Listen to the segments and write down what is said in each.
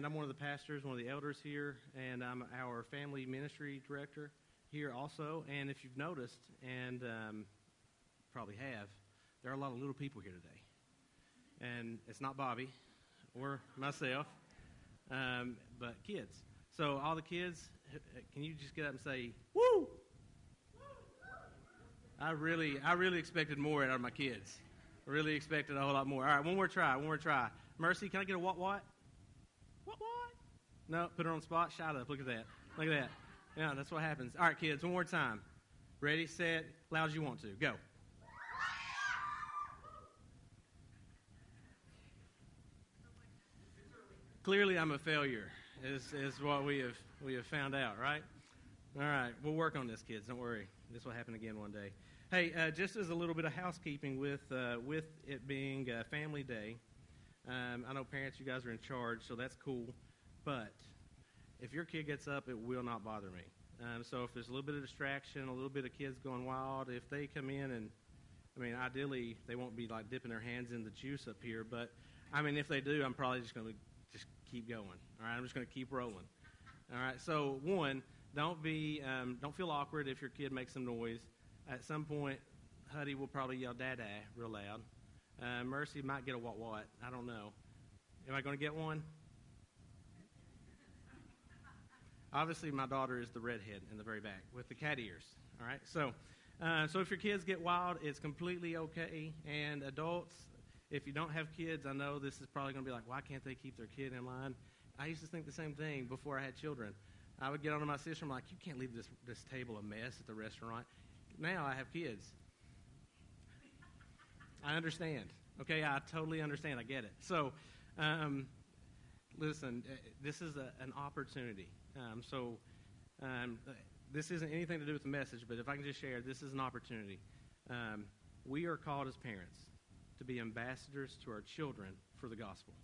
and I'm one of the pastors, one of the elders here, and I'm our family ministry director here also. And if you've noticed, and um, probably have, there are a lot of little people here today. And it's not Bobby or myself, um, but kids. So all the kids, can you just get up and say, woo? I really, I really expected more out of my kids. I really expected a whole lot more. All right, one more try, one more try. Mercy, can I get a what what? What what? No, put her on spot. Shut up. Look at that. Look at that. Yeah, that's what happens. All right, kids, one more time. Ready, set, loud as you want to. Go. Clearly, I'm a failure, is, is what we have, we have found out, right? All right, we'll work on this, kids. Don't worry. This will happen again one day. Hey, uh, just as a little bit of housekeeping with, uh, with it being uh, Family Day, um, I know parents, you guys are in charge, so that's cool. But if your kid gets up, it will not bother me. Um, so if there's a little bit of distraction, a little bit of kids going wild, if they come in and, I mean, ideally they won't be like dipping their hands in the juice up here, but I mean, if they do, I'm probably just going to just keep going. All right, I'm just going to keep rolling. All right. So one, don't be, um, don't feel awkward if your kid makes some noise. At some point, Huddy will probably yell "Dada" real loud. Uh, Mercy might get a what what. I don't know. Am I going to get one? Obviously, my daughter is the redhead in the very back with the cat ears. All right. So, uh, so if your kids get wild, it's completely okay. And adults, if you don't have kids, I know this is probably going to be like, why can't they keep their kid in line? I used to think the same thing before I had children. I would get onto my sister. I'm like, you can't leave this this table a mess at the restaurant. Now I have kids. I understand. Okay, I totally understand. I get it. So, um, listen, uh, this is a, an opportunity. Um, so, um, this isn't anything to do with the message, but if I can just share, this is an opportunity. Um, we are called as parents to be ambassadors to our children for the gospel.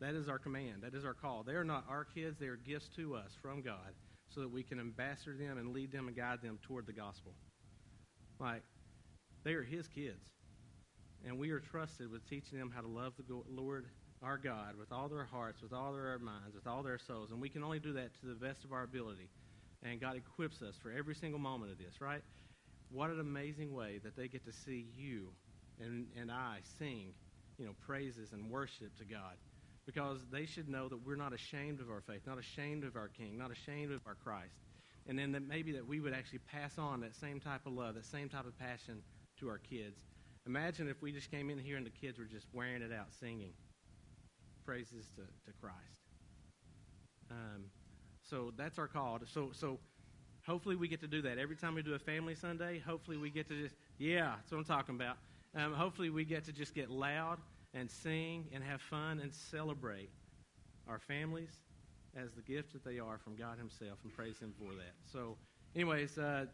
That is our command. That is our call. They are not our kids, they are gifts to us from God so that we can ambassador them and lead them and guide them toward the gospel. Like, they are His kids. And we are trusted with teaching them how to love the Lord our God with all their hearts, with all their minds, with all their souls. And we can only do that to the best of our ability. And God equips us for every single moment of this, right? What an amazing way that they get to see you and, and I sing, you know, praises and worship to God. Because they should know that we're not ashamed of our faith, not ashamed of our King, not ashamed of our Christ. And then that maybe that we would actually pass on that same type of love, that same type of passion to our kids. Imagine if we just came in here and the kids were just wearing it out singing praises to, to Christ. Um, so that's our call. So, so hopefully we get to do that. Every time we do a family Sunday, hopefully we get to just, yeah, that's what I'm talking about. Um, hopefully we get to just get loud and sing and have fun and celebrate our families as the gift that they are from God Himself and praise Him for that. So, anyways, uh,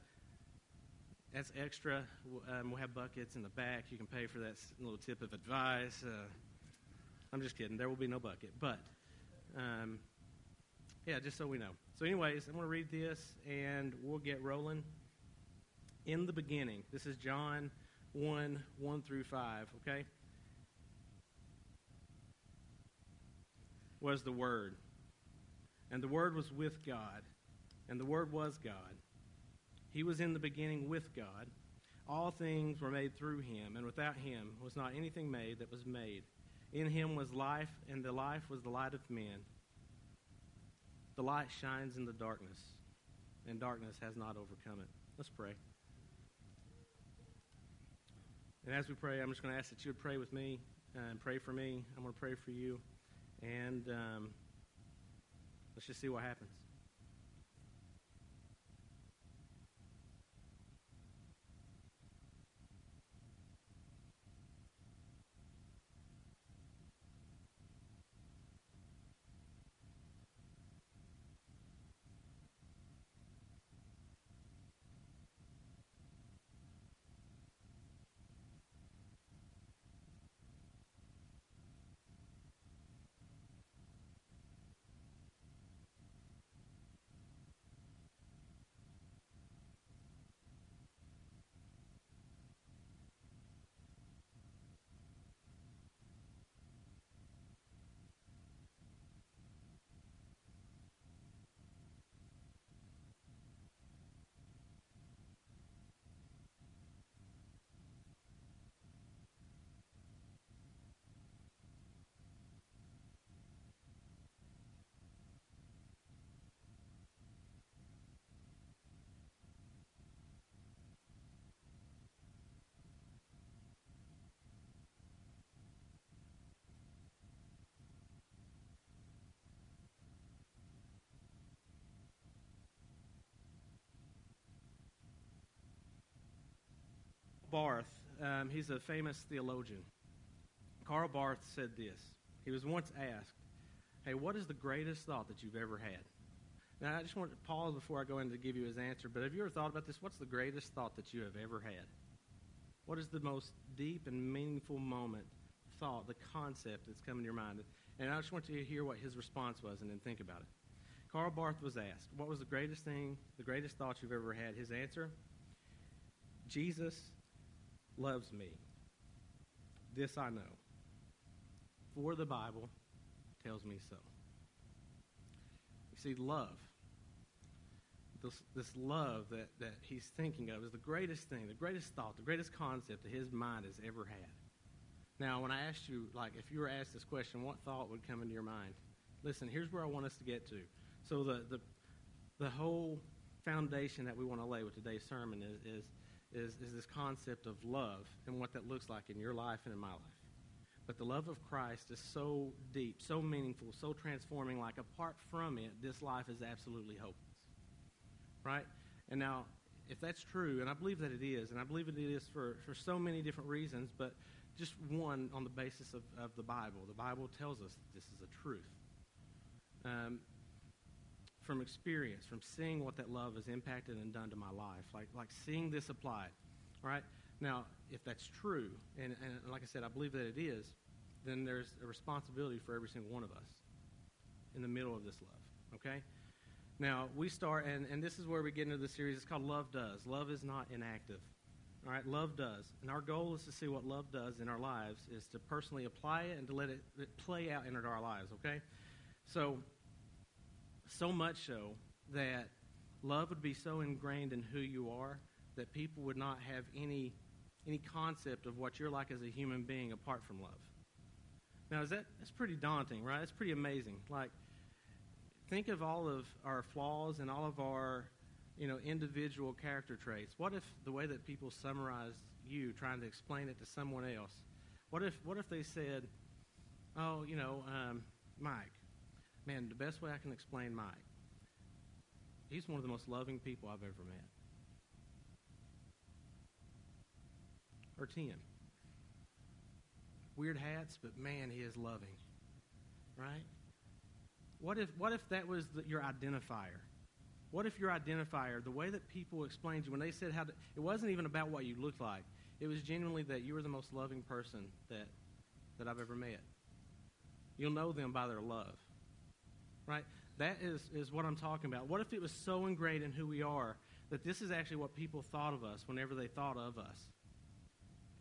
that's extra. Um, we'll have buckets in the back. You can pay for that little tip of advice. Uh, I'm just kidding. There will be no bucket. But, um, yeah, just so we know. So, anyways, I'm going to read this and we'll get rolling. In the beginning, this is John 1 1 through 5, okay? Was the Word. And the Word was with God. And the Word was God. He was in the beginning with God. All things were made through him, and without him was not anything made that was made. In him was life, and the life was the light of men. The light shines in the darkness, and darkness has not overcome it. Let's pray. And as we pray, I'm just going to ask that you would pray with me and pray for me. I'm going to pray for you. And um, let's just see what happens. Barth, um, he's a famous theologian. Karl Barth said this. He was once asked, Hey, what is the greatest thought that you've ever had? Now, I just want to pause before I go in to give you his answer, but have you ever thought about this? What's the greatest thought that you have ever had? What is the most deep and meaningful moment, thought, the concept that's come in your mind? And I just want you to hear what his response was and then think about it. Karl Barth was asked, What was the greatest thing, the greatest thought you've ever had? His answer Jesus loves me. This I know. For the Bible tells me so. You see, love, this, this love that, that he's thinking of is the greatest thing, the greatest thought, the greatest concept that his mind has ever had. Now, when I asked you, like, if you were asked this question, what thought would come into your mind? Listen, here's where I want us to get to. So, the, the, the whole foundation that we want to lay with today's sermon is, is, is, is this concept of love and what that looks like in your life and in my life. But the love of Christ is so deep, so meaningful, so transforming, like apart from it, this life is absolutely hopeless. Right? And now, if that's true, and I believe that it is, and I believe it is for, for so many different reasons, but just one on the basis of, of the Bible. The Bible tells us this is a truth. Um, from experience, from seeing what that love has impacted and done to my life, like, like seeing this applied. Right? Now, if that's true, and, and like I said, I believe that it is, then there's a responsibility for every single one of us in the middle of this love. Okay? Now, we start, and, and this is where we get into the series. It's called Love Does. Love is not inactive. All right, love does. And our goal is to see what love does in our lives, is to personally apply it and to let it, it play out in our lives, okay? So, so much so that love would be so ingrained in who you are that people would not have any any concept of what you're like as a human being apart from love. Now, is that that's pretty daunting, right? It's pretty amazing. Like, think of all of our flaws and all of our, you know, individual character traits. What if the way that people summarized you, trying to explain it to someone else? What if what if they said, "Oh, you know, um, Mike, man, the best way I can explain Mike, he's one of the most loving people I've ever met." or 10. Weird hats, but man, he is loving. Right? What if, what if that was the, your identifier? What if your identifier, the way that people explained you, when they said how to, it wasn't even about what you looked like. It was genuinely that you were the most loving person that, that I've ever met. You'll know them by their love. Right? That is, is what I'm talking about. What if it was so ingrained in who we are that this is actually what people thought of us whenever they thought of us?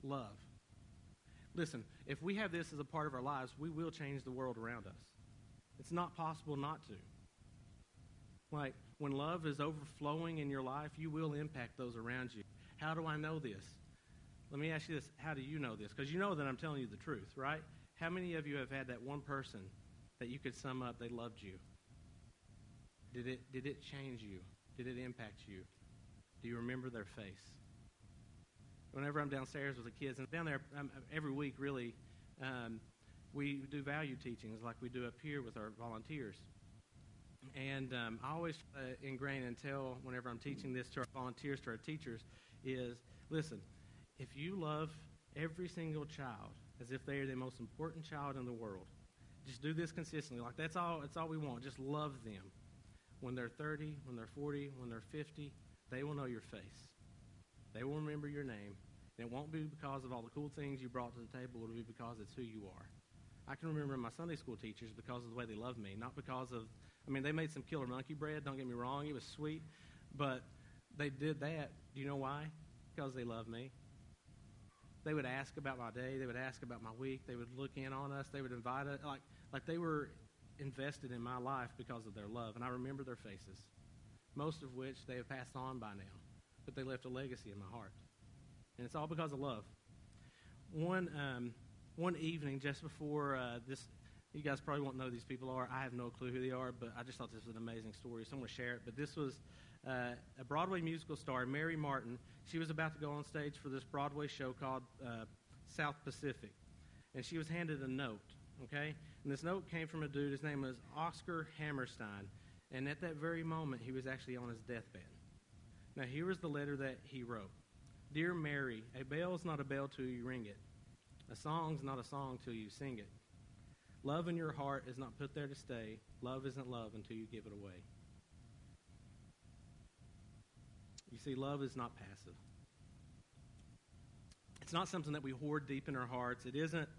love. Listen, if we have this as a part of our lives, we will change the world around us. It's not possible not to. Like, when love is overflowing in your life, you will impact those around you. How do I know this? Let me ask you this how do you know this? Because you know that I'm telling you the truth, right? How many of you have had that one person that you could sum up they loved you? Did it, did it change you? Did it impact you? Do you remember their face? whenever I'm downstairs with the kids, and down there um, every week, really, um, we do value teachings like we do up here with our volunteers. And um, I always uh, ingrain and tell whenever I'm teaching this to our volunteers, to our teachers, is listen, if you love every single child as if they are the most important child in the world, just do this consistently. Like that's all. That's all we want. Just love them. When they're 30, when they're 40, when they're 50, they will know your face. They will remember your name. And it won't be because of all the cool things you brought to the table. It'll be because it's who you are. I can remember my Sunday school teachers because of the way they loved me, not because of, I mean, they made some killer monkey bread, don't get me wrong. It was sweet. But they did that. Do you know why? Because they loved me. They would ask about my day. They would ask about my week. They would look in on us. They would invite us. Like, like they were invested in my life because of their love. And I remember their faces, most of which they have passed on by now but they left a legacy in my heart. And it's all because of love. One, um, one evening, just before uh, this, you guys probably won't know these people are. I have no clue who they are, but I just thought this was an amazing story, so I'm going to share it. But this was uh, a Broadway musical star, Mary Martin. She was about to go on stage for this Broadway show called uh, South Pacific. And she was handed a note, okay? And this note came from a dude. His name was Oscar Hammerstein. And at that very moment, he was actually on his deathbed. Now, here was the letter that he wrote Dear Mary, a bell's not a bell till you ring it. A song's not a song till you sing it. Love in your heart is not put there to stay. Love isn't love until you give it away. You see, love is not passive. It's not something that we hoard deep in our hearts. It isn't,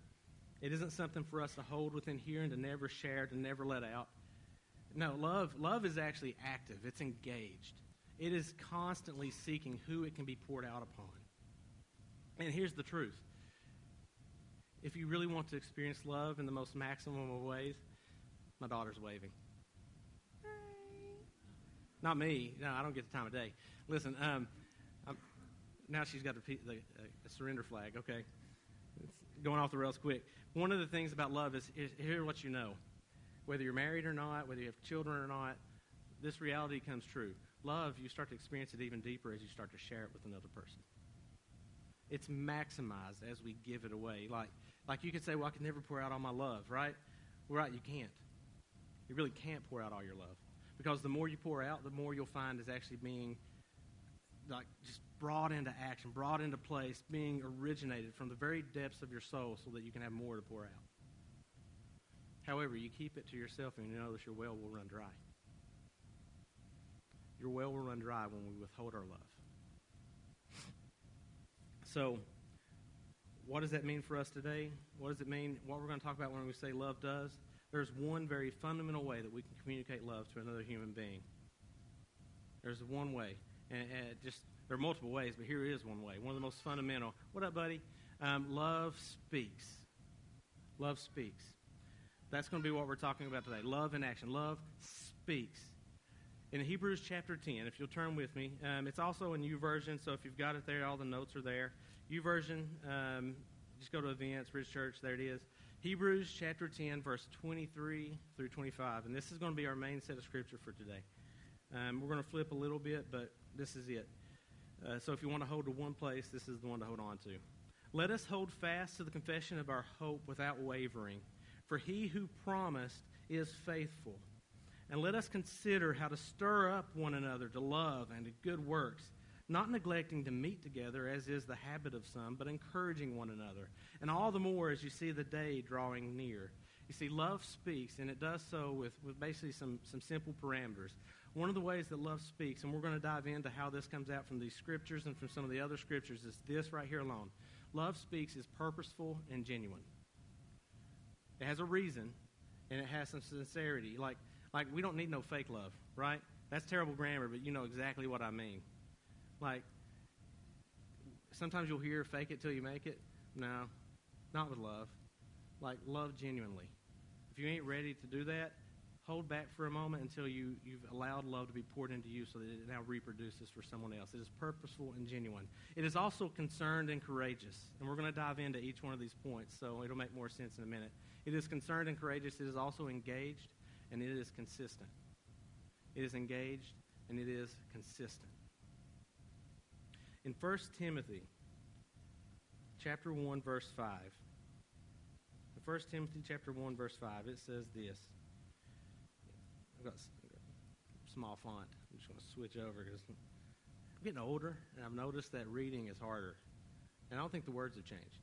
it isn't something for us to hold within here and to never share, to never let out. No, love, love is actually active. It's engaged. It is constantly seeking who it can be poured out upon. And here's the truth. If you really want to experience love in the most maximum of ways, my daughter's waving. Not me. No, I don't get the time of day. Listen, um, now she's got the, the uh, surrender flag. Okay, it's going off the rails quick. One of the things about love is, is here what you know, whether you're married or not, whether you have children or not, this reality comes true. Love, you start to experience it even deeper as you start to share it with another person. It's maximized as we give it away. Like, like you could say, well, I could never pour out all my love, right? Well, right, you can't. You really can't pour out all your love. Because the more you pour out, the more you'll find is actually being like just brought into action, brought into place, being originated from the very depths of your soul so that you can have more to pour out. However, you keep it to yourself and you notice your well will run dry. Your well will run dry when we withhold our love. So, what does that mean for us today? What does it mean? What we're going to talk about when we say love does? There's one very fundamental way that we can communicate love to another human being. There's one way. And, and just there are multiple ways, but here is one way. One of the most fundamental. What up, buddy? Um, love speaks. Love speaks. That's going to be what we're talking about today. Love in action. Love speaks. In Hebrews chapter 10, if you'll turn with me, um, it's also in YouVersion, so if you've got it there, all the notes are there. YouVersion, um, just go to events, Ridge Church, there it is. Hebrews chapter 10, verse 23 through 25. And this is going to be our main set of scripture for today. Um, we're going to flip a little bit, but this is it. Uh, so if you want to hold to one place, this is the one to hold on to. Let us hold fast to the confession of our hope without wavering, for he who promised is faithful. And let us consider how to stir up one another to love and to good works, not neglecting to meet together, as is the habit of some, but encouraging one another. And all the more as you see the day drawing near. You see, love speaks, and it does so with, with basically some, some simple parameters. One of the ways that love speaks, and we're going to dive into how this comes out from these scriptures and from some of the other scriptures, is this right here alone. Love speaks is purposeful and genuine. It has a reason, and it has some sincerity. Like, like we don't need no fake love, right? That's terrible grammar, but you know exactly what I mean. Like, sometimes you'll hear fake it till you make it. No, not with love. Like, love genuinely. If you ain't ready to do that, hold back for a moment until you, you've allowed love to be poured into you so that it now reproduces for someone else. It is purposeful and genuine. It is also concerned and courageous. And we're going to dive into each one of these points, so it'll make more sense in a minute. It is concerned and courageous. It is also engaged, and it is consistent. It is engaged, and it is consistent. In 1 Timothy chapter 1, verse 5, 1 Timothy chapter 1, verse 5, it says this. I've got small font. I'm just going to switch over because I'm getting older, and I've noticed that reading is harder. And I don't think the words have changed.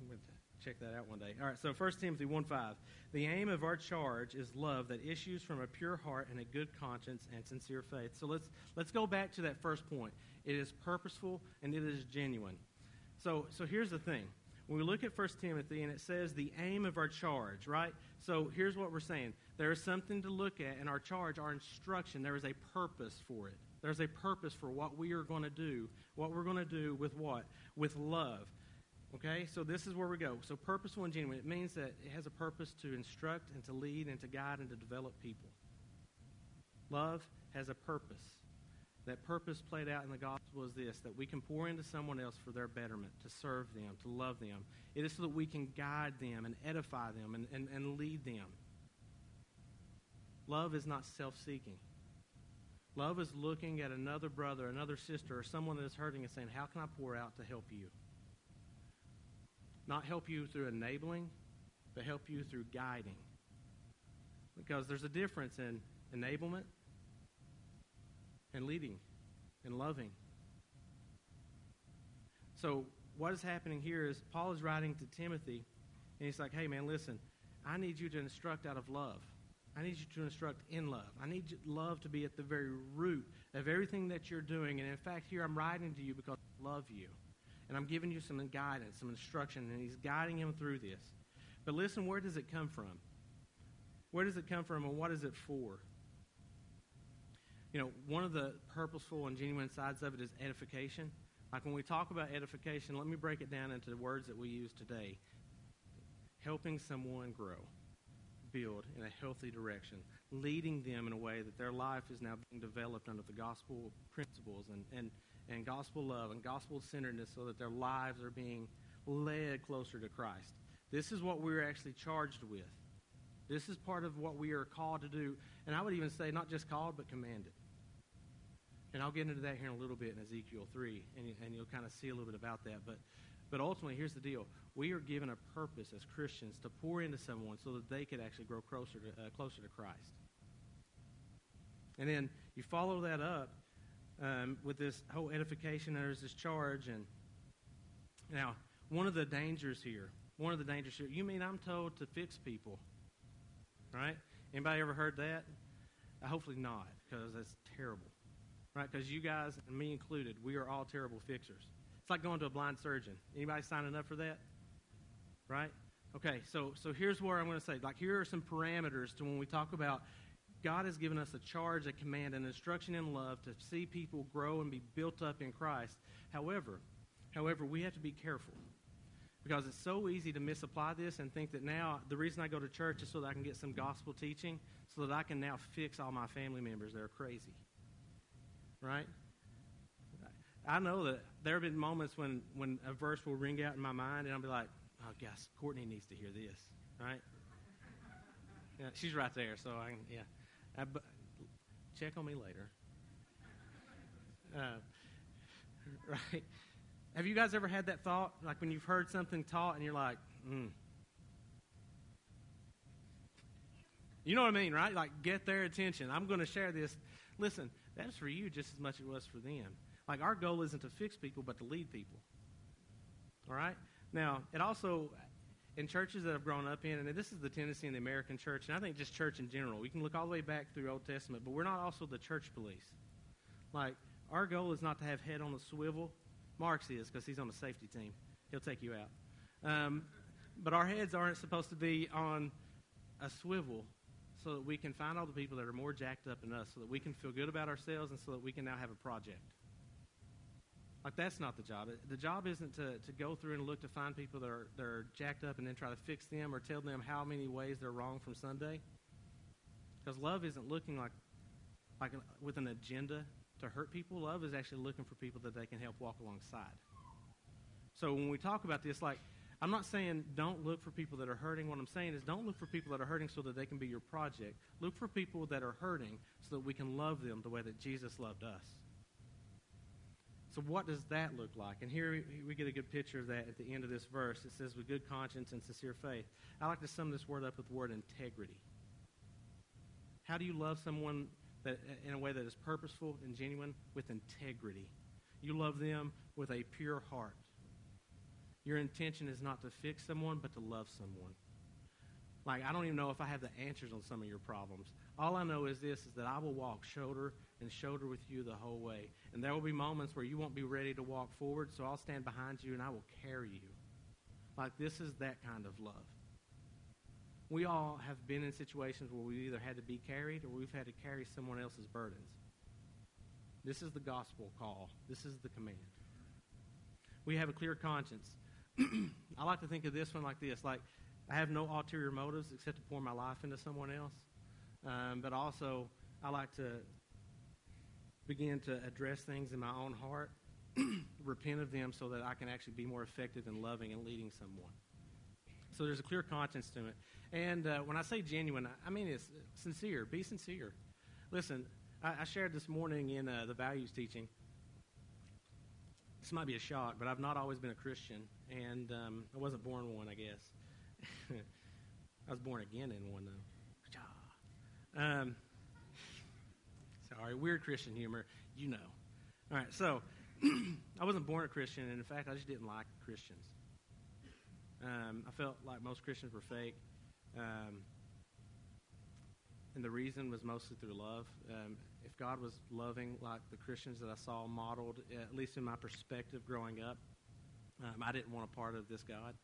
I'm going to check that out one day. All right, so 1 Timothy 1 5. The aim of our charge is love that issues from a pure heart and a good conscience and sincere faith. So let's, let's go back to that first point. It is purposeful and it is genuine. So, so here's the thing when we look at 1 Timothy and it says the aim of our charge, right? So here's what we're saying there is something to look at in our charge, our instruction. There is a purpose for it. There's a purpose for what we are going to do. What we're going to do with what? With love. Okay? So this is where we go. So purposeful and genuine. It means that it has a purpose to instruct and to lead and to guide and to develop people. Love has a purpose. That purpose played out in the gospel is this that we can pour into someone else for their betterment, to serve them, to love them. It is so that we can guide them and edify them and, and, and lead them. Love is not self seeking. Love is looking at another brother, another sister, or someone that is hurting and saying, How can I pour out to help you? Not help you through enabling, but help you through guiding. Because there's a difference in enablement and leading. and loving. So, what is happening here is Paul is writing to Timothy, and he's like, hey, man, listen, I need you to instruct out of love. I need you to instruct in love. I need love to be at the very root of everything that you're doing. And in fact, here I'm writing to you because I love you. And I'm giving you some guidance, some instruction, and he's guiding him through this. But listen, where does it come from? Where does it come from, and what is it for? You know, one of the purposeful and genuine sides of it is edification. Like when we talk about edification, let me break it down into the words that we use today helping someone grow, build in a healthy direction, leading them in a way that their life is now being developed under the gospel principles and, and, and gospel love and gospel centeredness so that their lives are being led closer to Christ. This is what we're actually charged with. This is part of what we are called to do. And I would even say not just called, but commanded. And I'll get into that here in a little bit in Ezekiel 3, and, and you'll kind of see a little bit about that. But, but ultimately, here's the deal. We are given a purpose as Christians to pour into someone so that they could actually grow closer to, uh, closer to Christ. And then you follow that up um, with this whole edification. There's this charge. And now, one of the dangers here, one of the dangers here, you mean I'm told to fix people, right? Anybody ever heard that? Uh, hopefully not, because that's terrible right? Because you guys, and me included, we are all terrible fixers. It's like going to a blind surgeon. Anybody signing up for that? Right? Okay, so so here's where I'm going to say, like, here are some parameters to when we talk about God has given us a charge, a command, an instruction in love to see people grow and be built up in Christ. However, however, we have to be careful because it's so easy to misapply this and think that now the reason I go to church is so that I can get some gospel teaching, so that I can now fix all my family members that are crazy right? I know that there have been moments when, when a verse will ring out in my mind, and I'll be like, oh, gosh, Courtney needs to hear this, right? Yeah, she's right there, so I can, yeah. I, but check on me later. Uh, right? Have you guys ever had that thought? Like when you've heard something taught and you're like, hmm. You know what I mean, right? Like, get their attention. I'm going to share this. Listen, that's for you just as much as it was for them. Like, our goal isn't to fix people, but to lead people. All right? Now, it also, in churches that I've grown up in, and this is the tendency in the American church, and I think just church in general, we can look all the way back through Old Testament, but we're not also the church police. Like, our goal is not to have head on the swivel. Mark's is, because he's on the safety team. He'll take you out. Um, but our heads aren't supposed to be on a swivel so that we can find all the people that are more jacked up than us, so that we can feel good about ourselves, and so that we can now have a project. Like that's not the job. The job isn't to, to go through and look to find people that are, that are jacked up and then try to fix them or tell them how many ways they're wrong from Sunday. Because love isn't looking like like with an agenda to hurt people. Love is actually looking for people that they can help walk alongside. So when we talk about this, like I'm not saying don't look for people that are hurting. What I'm saying is don't look for people that are hurting so that they can be your project. Look for people that are hurting so that we can love them the way that Jesus loved us. So, what does that look like? And here we get a good picture of that at the end of this verse. It says, with good conscience and sincere faith. I like to sum this word up with the word integrity. How do you love someone that, in a way that is purposeful and genuine? With integrity. You love them with a pure heart. Your intention is not to fix someone, but to love someone. Like, I don't even know if I have the answers on some of your problems. All I know is this is that I will walk shoulder and shoulder with you the whole way. And there will be moments where you won't be ready to walk forward, so I'll stand behind you and I will carry you. Like, this is that kind of love. We all have been in situations where we either had to be carried or we've had to carry someone else's burdens. This is the gospel call, this is the command. We have a clear conscience. I like to think of this one like this: like I have no ulterior motives except to pour my life into someone else, um, but also I like to begin to address things in my own heart, repent of them, so that I can actually be more effective in loving and leading someone. So there's a clear conscience to it. And uh, when I say genuine, I mean it's sincere. Be sincere. Listen, I, I shared this morning in uh, the values teaching this might be a shock, but I've not always been a Christian, and um, I wasn't born one, I guess. I was born again in one, though. Um, sorry, weird Christian humor, you know. All right, so I wasn't born a Christian, and in fact, I just didn't like Christians. Um, I felt like most Christians were fake. Um, and the reason was mostly through love. Um, if God was loving like the Christians that I saw modeled, at least in my perspective growing up, um, I didn't want a part of this God.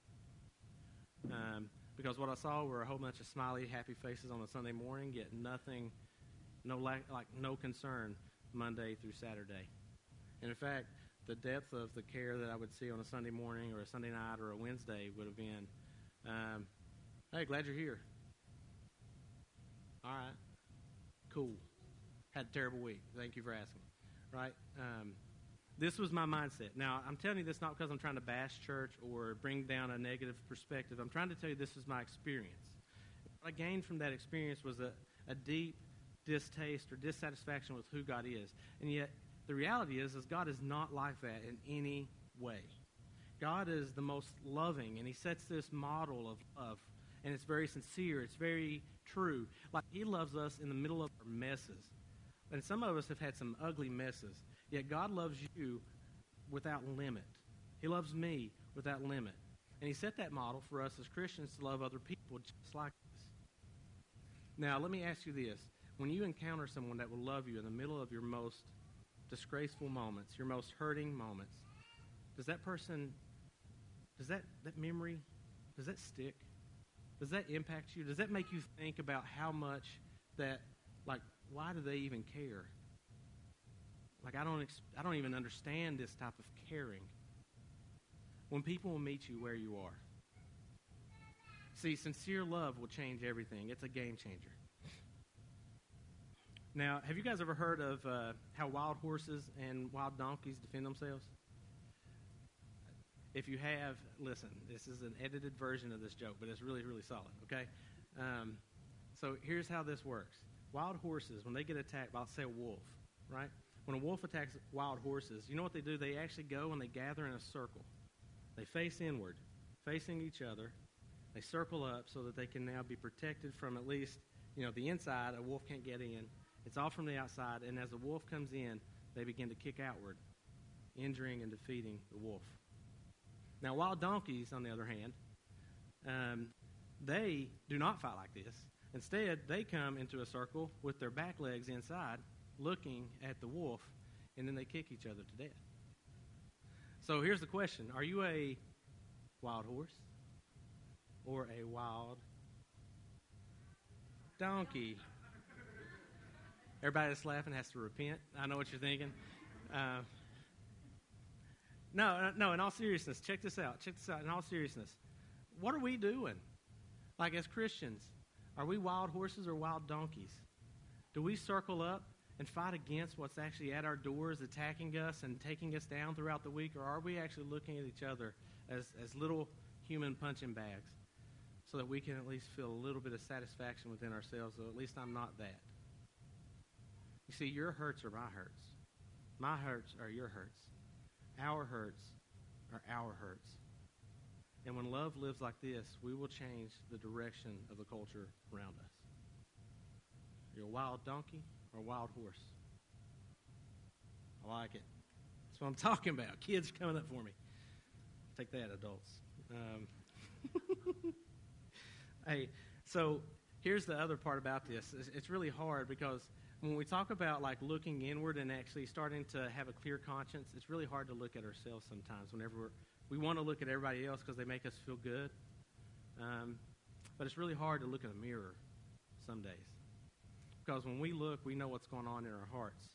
Um, because what I saw were a whole bunch of smiley, happy faces on a Sunday morning, yet nothing, no lack, like no concern Monday through Saturday. And in fact, the depth of the care that I would see on a Sunday morning or a Sunday night or a Wednesday would have been, um, hey, glad you're here. All right, cool. Had a terrible week. Thank you for asking. Right? Um, this was my mindset. Now, I'm telling you this not because I'm trying to bash church or bring down a negative perspective. I'm trying to tell you this is my experience. What I gained from that experience was a, a deep distaste or dissatisfaction with who God is. And yet, the reality is, is God is not like that in any way. God is the most loving, and He sets this model of love, and it's very sincere. It's very true. Like He loves us in the middle of our messes, and some of us have had some ugly messes. Yet God loves you without limit. He loves me without limit, and He set that model for us as Christians to love other people just like us. Now, let me ask you this: When you encounter someone that will love you in the middle of your most disgraceful moments, your most hurting moments, does that person, does that, that memory, does that stick? Does that impact you? Does that make you think about how much that, like, why do they even care? Like, I don't, ex- I don't even understand this type of caring. When people will meet you where you are. See, sincere love will change everything. It's a game changer. Now, have you guys ever heard of uh, how wild horses and wild donkeys defend themselves? If you have, listen, this is an edited version of this joke, but it's really, really solid, okay? Um, so here's how this works wild horses, when they get attacked by, say, a wolf, right? When a wolf attacks wild horses, you know what they do? They actually go and they gather in a circle. They face inward, facing each other. They circle up so that they can now be protected from at least, you know, the inside. A wolf can't get in it's all from the outside, and as the wolf comes in, they begin to kick outward, injuring and defeating the wolf. Now, wild donkeys, on the other hand, um, they do not fight like this. Instead, they come into a circle with their back legs inside, looking at the wolf, and then they kick each other to death. So here's the question Are you a wild horse or a wild donkey? Everybody that's laughing has to repent. I know what you're thinking. Uh, no, no, in all seriousness, check this out. Check this out. In all seriousness, what are we doing? Like as Christians, are we wild horses or wild donkeys? Do we circle up and fight against what's actually at our doors, attacking us and taking us down throughout the week? Or are we actually looking at each other as, as little human punching bags so that we can at least feel a little bit of satisfaction within ourselves? So at least I'm not that. You see, your hurts are my hurts. My hurts are your hurts. Our hurts are our hurts. And when love lives like this, we will change the direction of the culture around us. You're a wild donkey or a wild horse? I like it. That's what I'm talking about. Kids coming up for me. Take that, adults. Um, hey, so here's the other part about this. It's really hard because when we talk about like looking inward and actually starting to have a clear conscience, it's really hard to look at ourselves sometimes. Whenever we want to look at everybody else because they make us feel good, um, but it's really hard to look in a mirror some days because when we look, we know what's going on in our hearts.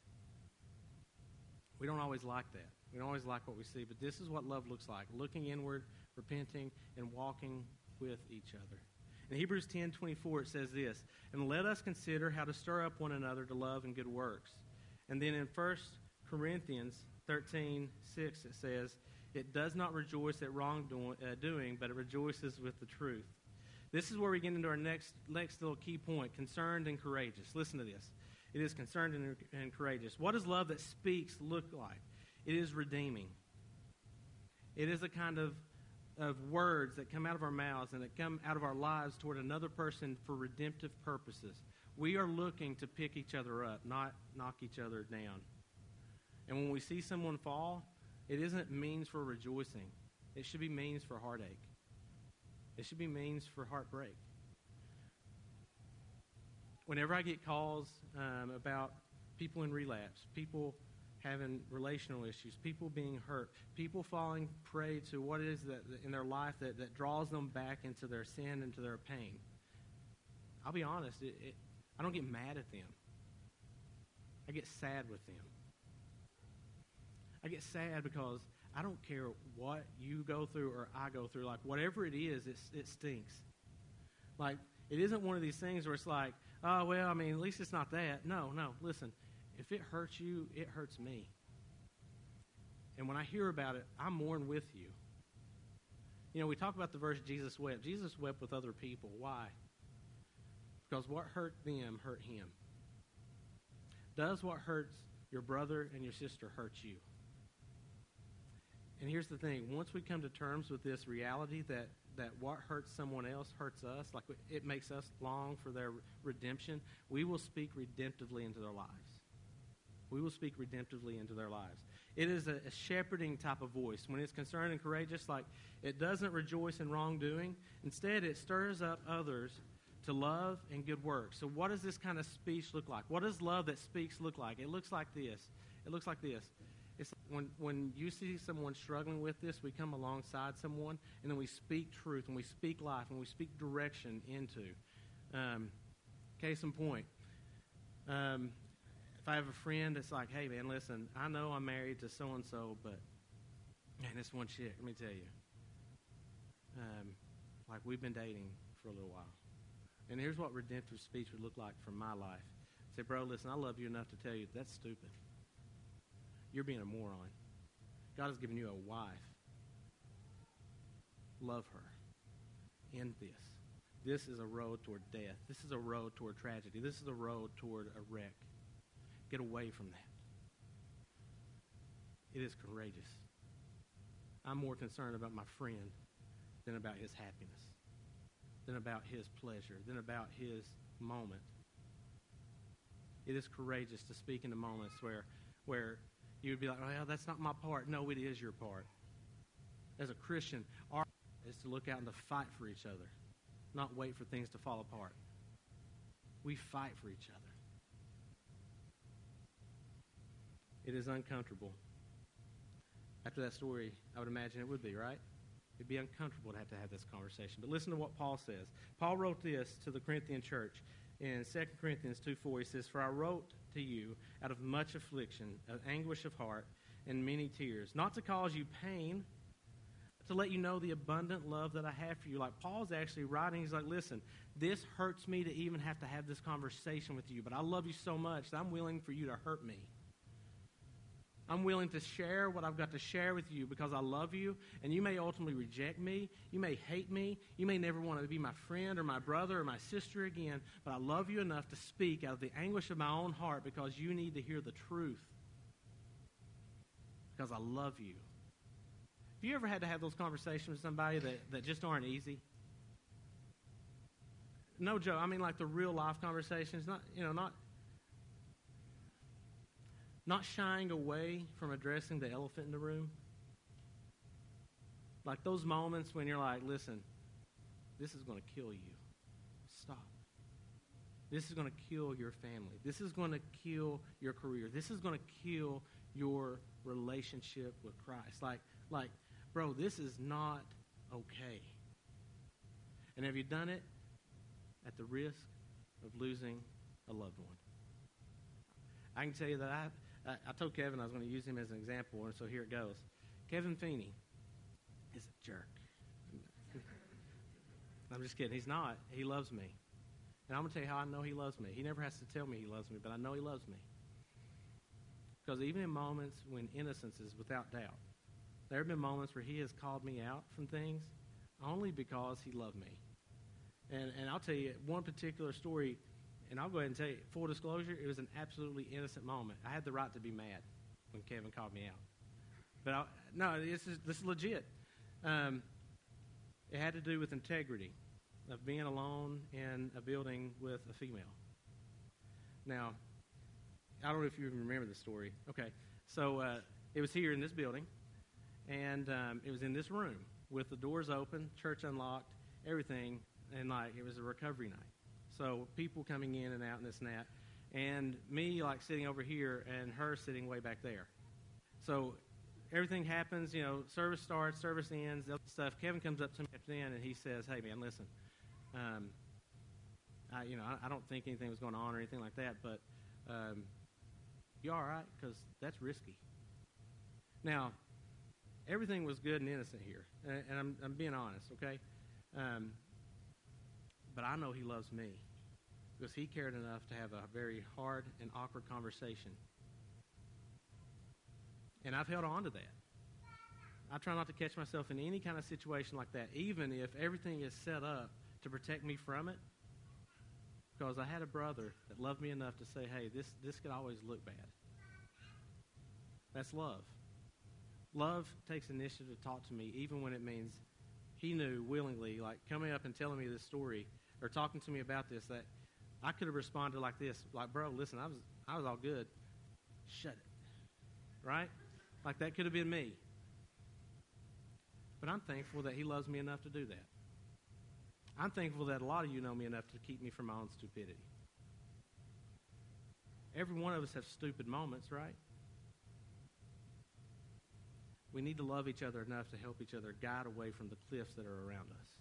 We don't always like that. We don't always like what we see, but this is what love looks like: looking inward, repenting, and walking with each other. In Hebrews 10 24, it says this, and let us consider how to stir up one another to love and good works. And then in 1 Corinthians 13 6, it says, it does not rejoice at wrongdoing, uh, but it rejoices with the truth. This is where we get into our next, next little key point concerned and courageous. Listen to this. It is concerned and, and courageous. What does love that speaks look like? It is redeeming. It is a kind of of words that come out of our mouths and that come out of our lives toward another person for redemptive purposes. We are looking to pick each other up, not knock each other down. And when we see someone fall, it isn't means for rejoicing. It should be means for heartache. It should be means for heartbreak. Whenever I get calls um, about people in relapse, people having relational issues, people being hurt, people falling prey to what it is that in their life that, that draws them back into their sin, into their pain. I'll be honest, it, it, I don't get mad at them. I get sad with them. I get sad because I don't care what you go through or I go through. Like, whatever it is, it, it stinks. Like, it isn't one of these things where it's like, oh, well, I mean, at least it's not that. No, no, listen. If it hurts you, it hurts me. And when I hear about it, I mourn with you. You know, we talk about the verse Jesus wept. Jesus wept with other people. Why? Because what hurt them hurt him. Does what hurts your brother and your sister hurt you? And here's the thing once we come to terms with this reality that, that what hurts someone else hurts us, like it makes us long for their redemption, we will speak redemptively into their lives. We will speak redemptively into their lives. It is a, a shepherding type of voice. When it's concerned and courageous, like it doesn't rejoice in wrongdoing. Instead, it stirs up others to love and good works. So, what does this kind of speech look like? What does love that speaks look like? It looks like this. It looks like this. It's when, when you see someone struggling with this, we come alongside someone and then we speak truth and we speak life and we speak direction into. Um, case in point, um, if I have a friend that's like, hey, man, listen, I know I'm married to so and so, but man, this one chick, let me tell you. Um, like, we've been dating for a little while. And here's what redemptive speech would look like from my life. i Say, bro, listen, I love you enough to tell you that's stupid. You're being a moron. God has given you a wife. Love her. End this. This is a road toward death. This is a road toward tragedy. This is a road toward a wreck. Get away from that. It is courageous. I'm more concerned about my friend than about his happiness, than about his pleasure, than about his moment. It is courageous to speak in the moments where, where you would be like, well, that's not my part. No, it is your part. As a Christian, our is to look out and to fight for each other, not wait for things to fall apart. We fight for each other. It is uncomfortable. After that story, I would imagine it would be, right? It'd be uncomfortable to have to have this conversation. But listen to what Paul says. Paul wrote this to the Corinthian church in 2 Corinthians 2 4. He says, For I wrote to you out of much affliction, of anguish of heart, and many tears, not to cause you pain, to let you know the abundant love that I have for you. Like Paul's actually writing, he's like, listen, this hurts me to even have to have this conversation with you, but I love you so much that I'm willing for you to hurt me. I'm willing to share what I've got to share with you because I love you, and you may ultimately reject me. You may hate me. You may never want to be my friend or my brother or my sister again, but I love you enough to speak out of the anguish of my own heart because you need to hear the truth. Because I love you. Have you ever had to have those conversations with somebody that, that just aren't easy? No joke. I mean, like the real life conversations, not, you know, not not shying away from addressing the elephant in the room. Like those moments when you're like, listen, this is going to kill you. Stop. This is going to kill your family. This is going to kill your career. This is going to kill your relationship with Christ. Like, like, bro, this is not okay. And have you done it at the risk of losing a loved one? I can tell you that I, I, I told Kevin I was going to use him as an example, and so here it goes. Kevin Feeney is a jerk. I'm just kidding. He's not. He loves me. And I'm going to tell you how I know he loves me. He never has to tell me he loves me, but I know he loves me. Because even in moments when innocence is without doubt, there have been moments where he has called me out from things only because he loved me. And, and I'll tell you one particular story and I'll go ahead and tell you, full disclosure, it was an absolutely innocent moment. I had the right to be mad when Kevin called me out. But I, no, this is, this is legit. Um, it had to do with integrity of being alone in a building with a female. Now, I don't know if you even remember the story. Okay, So uh, it was here in this building, and um, it was in this room with the doors open, church unlocked, everything, and like it was a recovery night. So people coming in and out and this and that, and me like sitting over here and her sitting way back there. So everything happens, you know, service starts, service ends, stuff. Kevin comes up to me at the end and he says, "Hey man, listen, um, I, you know, I, I don't think anything was going on or anything like that, but um, you all right? Because that's risky." Now, everything was good and innocent here, and, and I'm, I'm being honest, okay? Um, but I know he loves me because he cared enough to have a very hard and awkward conversation. And I've held on to that. I try not to catch myself in any kind of situation like that, even if everything is set up to protect me from it. Because I had a brother that loved me enough to say, hey, this, this could always look bad. That's love. Love takes initiative to talk to me, even when it means he knew willingly, like coming up and telling me this story or talking to me about this, that I could have responded like this, like, bro, listen, I was, I was all good. Shut it. Right? Like that could have been me. But I'm thankful that he loves me enough to do that. I'm thankful that a lot of you know me enough to keep me from my own stupidity. Every one of us have stupid moments, right? We need to love each other enough to help each other guide away from the cliffs that are around us.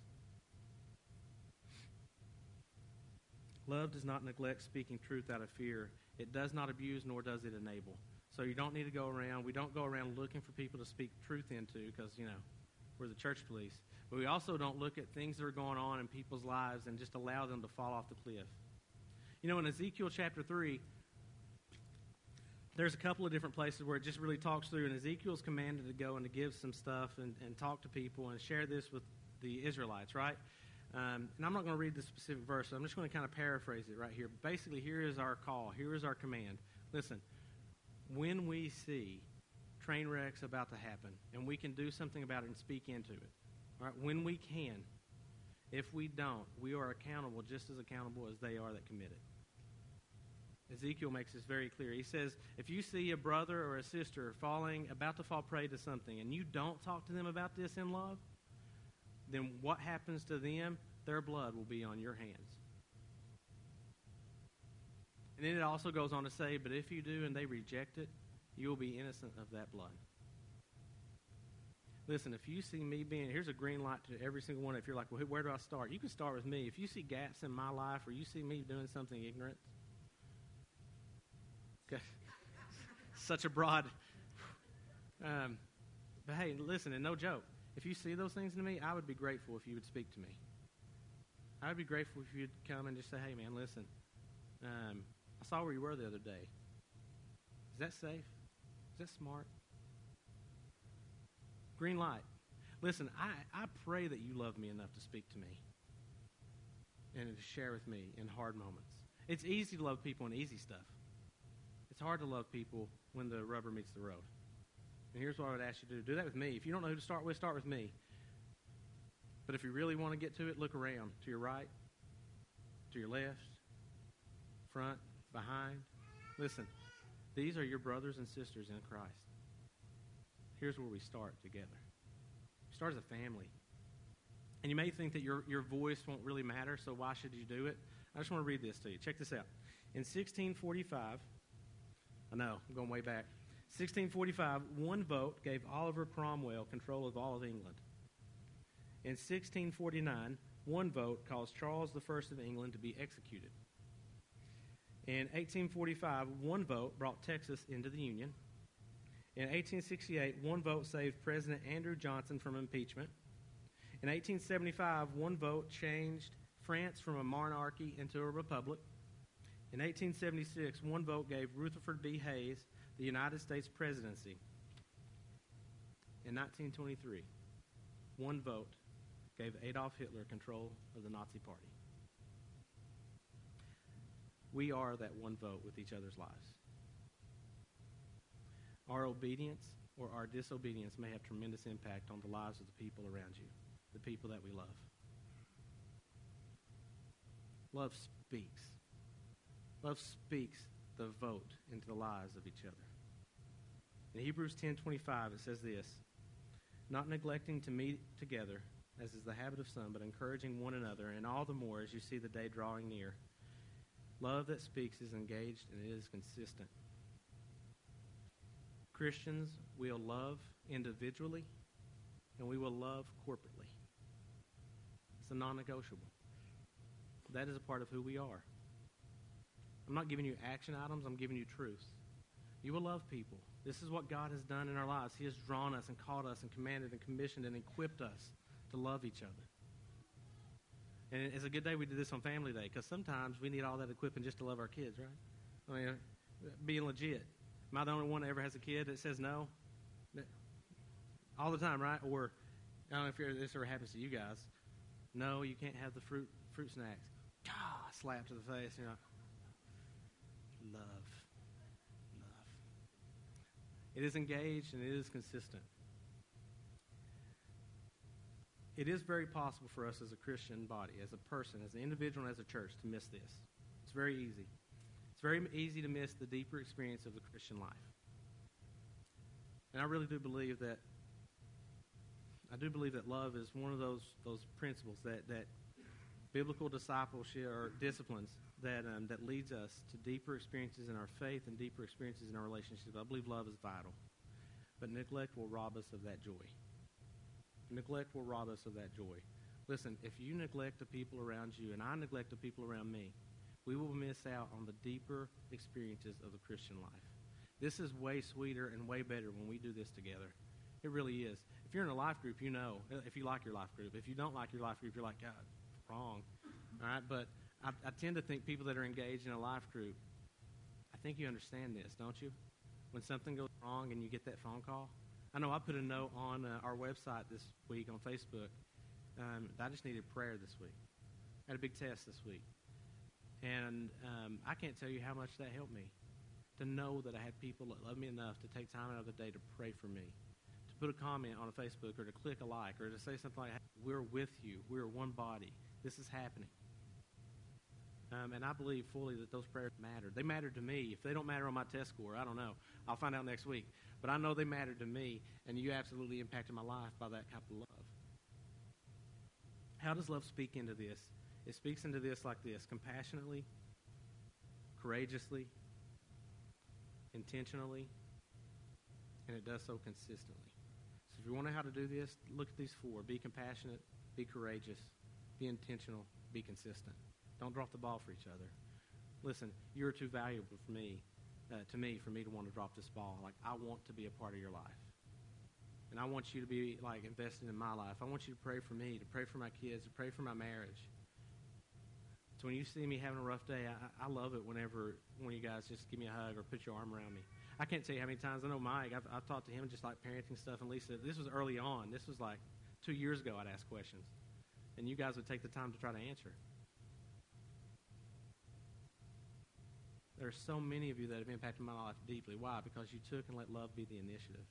Love does not neglect speaking truth out of fear. It does not abuse, nor does it enable. So you don't need to go around. We don't go around looking for people to speak truth into because, you know, we're the church police. But we also don't look at things that are going on in people's lives and just allow them to fall off the cliff. You know, in Ezekiel chapter 3, there's a couple of different places where it just really talks through, and Ezekiel's commanded to go and to give some stuff and, and talk to people and share this with the Israelites, right? Um, and I'm not going to read the specific verse, I'm just going to kind of paraphrase it right here. Basically, here is our call, here is our command. Listen, when we see train wrecks about to happen and we can do something about it and speak into it, right? When we can, if we don't, we are accountable just as accountable as they are that commit it. Ezekiel makes this very clear. He says, if you see a brother or a sister falling, about to fall prey to something, and you don't talk to them about this in love, then what happens to them? Their blood will be on your hands. And then it also goes on to say, but if you do and they reject it, you will be innocent of that blood. Listen, if you see me being, here's a green light to every single one. If you're like, well, where do I start? You can start with me. If you see gaps in my life or you see me doing something ignorant, okay, such a broad. Um, but hey, listen, and no joke. If you see those things in me, I would be grateful if you would speak to me. I would be grateful if you'd come and just say, hey, man, listen, um, I saw where you were the other day. Is that safe? Is that smart? Green light. Listen, I, I pray that you love me enough to speak to me and to share with me in hard moments. It's easy to love people in easy stuff. It's hard to love people when the rubber meets the road. And here's what I would ask you to do. Do that with me. If you don't know who to start with, start with me. But if you really want to get to it, look around to your right, to your left, front, behind. Listen, these are your brothers and sisters in Christ. Here's where we start together. We start as a family. And you may think that your, your voice won't really matter, so why should you do it? I just want to read this to you. Check this out. In 1645, I know, I'm going way back. 1645, one vote gave Oliver Cromwell control of all of England. In 1649, one vote caused Charles I of England to be executed. In 1845, one vote brought Texas into the Union. In 1868, one vote saved President Andrew Johnson from impeachment. In 1875, one vote changed France from a monarchy into a republic. In 1876, one vote gave Rutherford B. Hayes the United States presidency. In 1923, one vote gave Adolf Hitler control of the Nazi Party. We are that one vote with each other's lives. Our obedience or our disobedience may have tremendous impact on the lives of the people around you, the people that we love. Love speaks. Love speaks the vote into the lives of each other. In Hebrews 10:25 it says this, not neglecting to meet together as is the habit of some, but encouraging one another, and all the more as you see the day drawing near. Love that speaks is engaged and it is consistent. Christians will love individually and we will love corporately. It's a non negotiable. That is a part of who we are. I'm not giving you action items, I'm giving you truth. You will love people. This is what God has done in our lives. He has drawn us and called us and commanded and commissioned and equipped us to love each other. And it's a good day we did this on Family Day because sometimes we need all that equipping just to love our kids, right? I mean, being legit. Am I the only one that ever has a kid that says no? All the time, right? Or I don't know if this ever happens to you guys. No, you can't have the fruit fruit snacks. God, slap to the face. You know, love, love. It is engaged and it is consistent. It is very possible for us as a Christian body, as a person, as an individual, and as a church to miss this. It's very easy. It's very easy to miss the deeper experience of the Christian life. And I really do believe that I do believe that love is one of those those principles that that biblical discipleship or disciplines that um, that leads us to deeper experiences in our faith and deeper experiences in our relationships. I believe love is vital, but neglect will rob us of that joy. Neglect will rob us of that joy. Listen, if you neglect the people around you and I neglect the people around me, we will miss out on the deeper experiences of the Christian life. This is way sweeter and way better when we do this together. It really is. If you're in a life group, you know. If you like your life group, if you don't like your life group, you're like, God, wrong. All right, but I, I tend to think people that are engaged in a life group, I think you understand this, don't you? When something goes wrong and you get that phone call, I know I put a note on uh, our website this week on Facebook. Um, I just needed prayer this week. I had a big test this week. And um, I can't tell you how much that helped me to know that I had people that love me enough to take time out of the day to pray for me, to put a comment on a Facebook or to click a like or to say something like, We're with you. We're one body. This is happening. Um, and I believe fully that those prayers mattered. They mattered to me. If they don't matter on my test score, I don't know. I'll find out next week. But I know they mattered to me, and you absolutely impacted my life by that type of love. How does love speak into this? It speaks into this like this compassionately, courageously, intentionally, and it does so consistently. So if you want to know how to do this, look at these four be compassionate, be courageous, be intentional, be consistent. Don't drop the ball for each other. Listen, you're too valuable for me, uh, to me, for me to want to drop this ball. Like, I want to be a part of your life. And I want you to be, like, invested in my life. I want you to pray for me, to pray for my kids, to pray for my marriage. So when you see me having a rough day, I, I love it whenever one of you guys just give me a hug or put your arm around me. I can't tell you how many times I know Mike. I've, I've talked to him just like parenting stuff, and Lisa. This was early on. This was like two years ago. I'd ask questions, and you guys would take the time to try to answer. There are so many of you that have impacted my life deeply. Why? Because you took and let love be the initiative.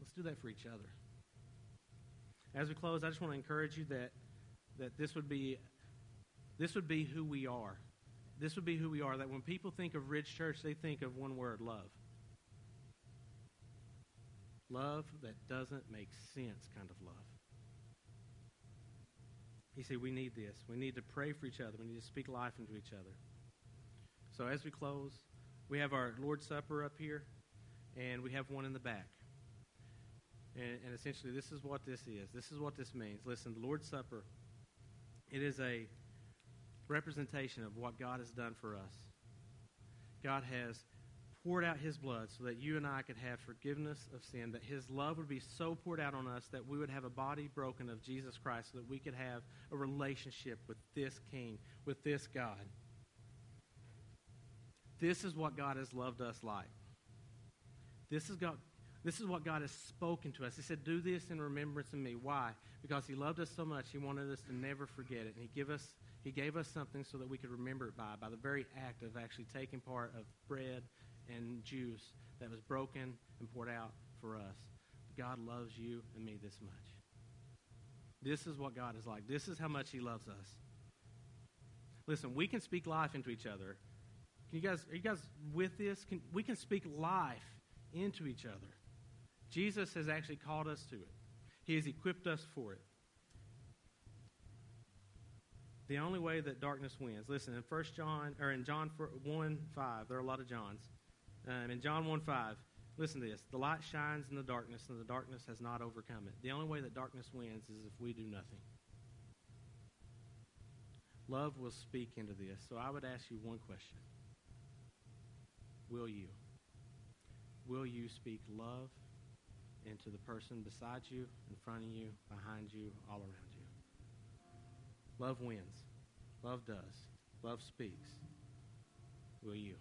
Let's do that for each other. As we close, I just want to encourage you that that this would be this would be who we are. This would be who we are. That when people think of Ridge Church, they think of one word love. Love that doesn't make sense kind of love. You see, we need this. We need to pray for each other. We need to speak life into each other. So as we close, we have our Lord's Supper up here, and we have one in the back. And, and essentially, this is what this is. This is what this means. Listen, the Lord's Supper, it is a representation of what God has done for us. God has poured out his blood so that you and I could have forgiveness of sin, that his love would be so poured out on us that we would have a body broken of Jesus Christ, so that we could have a relationship with this King, with this God. This is what God has loved us like. This is God. This is what God has spoken to us. He said, Do this in remembrance of me. Why? Because He loved us so much, He wanted us to never forget it. And He, give us, he gave us something so that we could remember it by, by the very act of actually taking part of bread and juice that was broken and poured out for us. God loves you and me this much. This is what God is like. This is how much He loves us. Listen, we can speak life into each other Can you guys, are you guys with this? Can, we can speak life into each other. Jesus has actually called us to it. He has equipped us for it. The only way that darkness wins. Listen, in First John or in John 1 5, there are a lot of Johns. Um, in John 1 5, listen to this. The light shines in the darkness, and the darkness has not overcome it. The only way that darkness wins is if we do nothing. Love will speak into this. So I would ask you one question Will you? Will you speak love into the person beside you, in front of you, behind you, all around you? Love wins. Love does. Love speaks. Will you?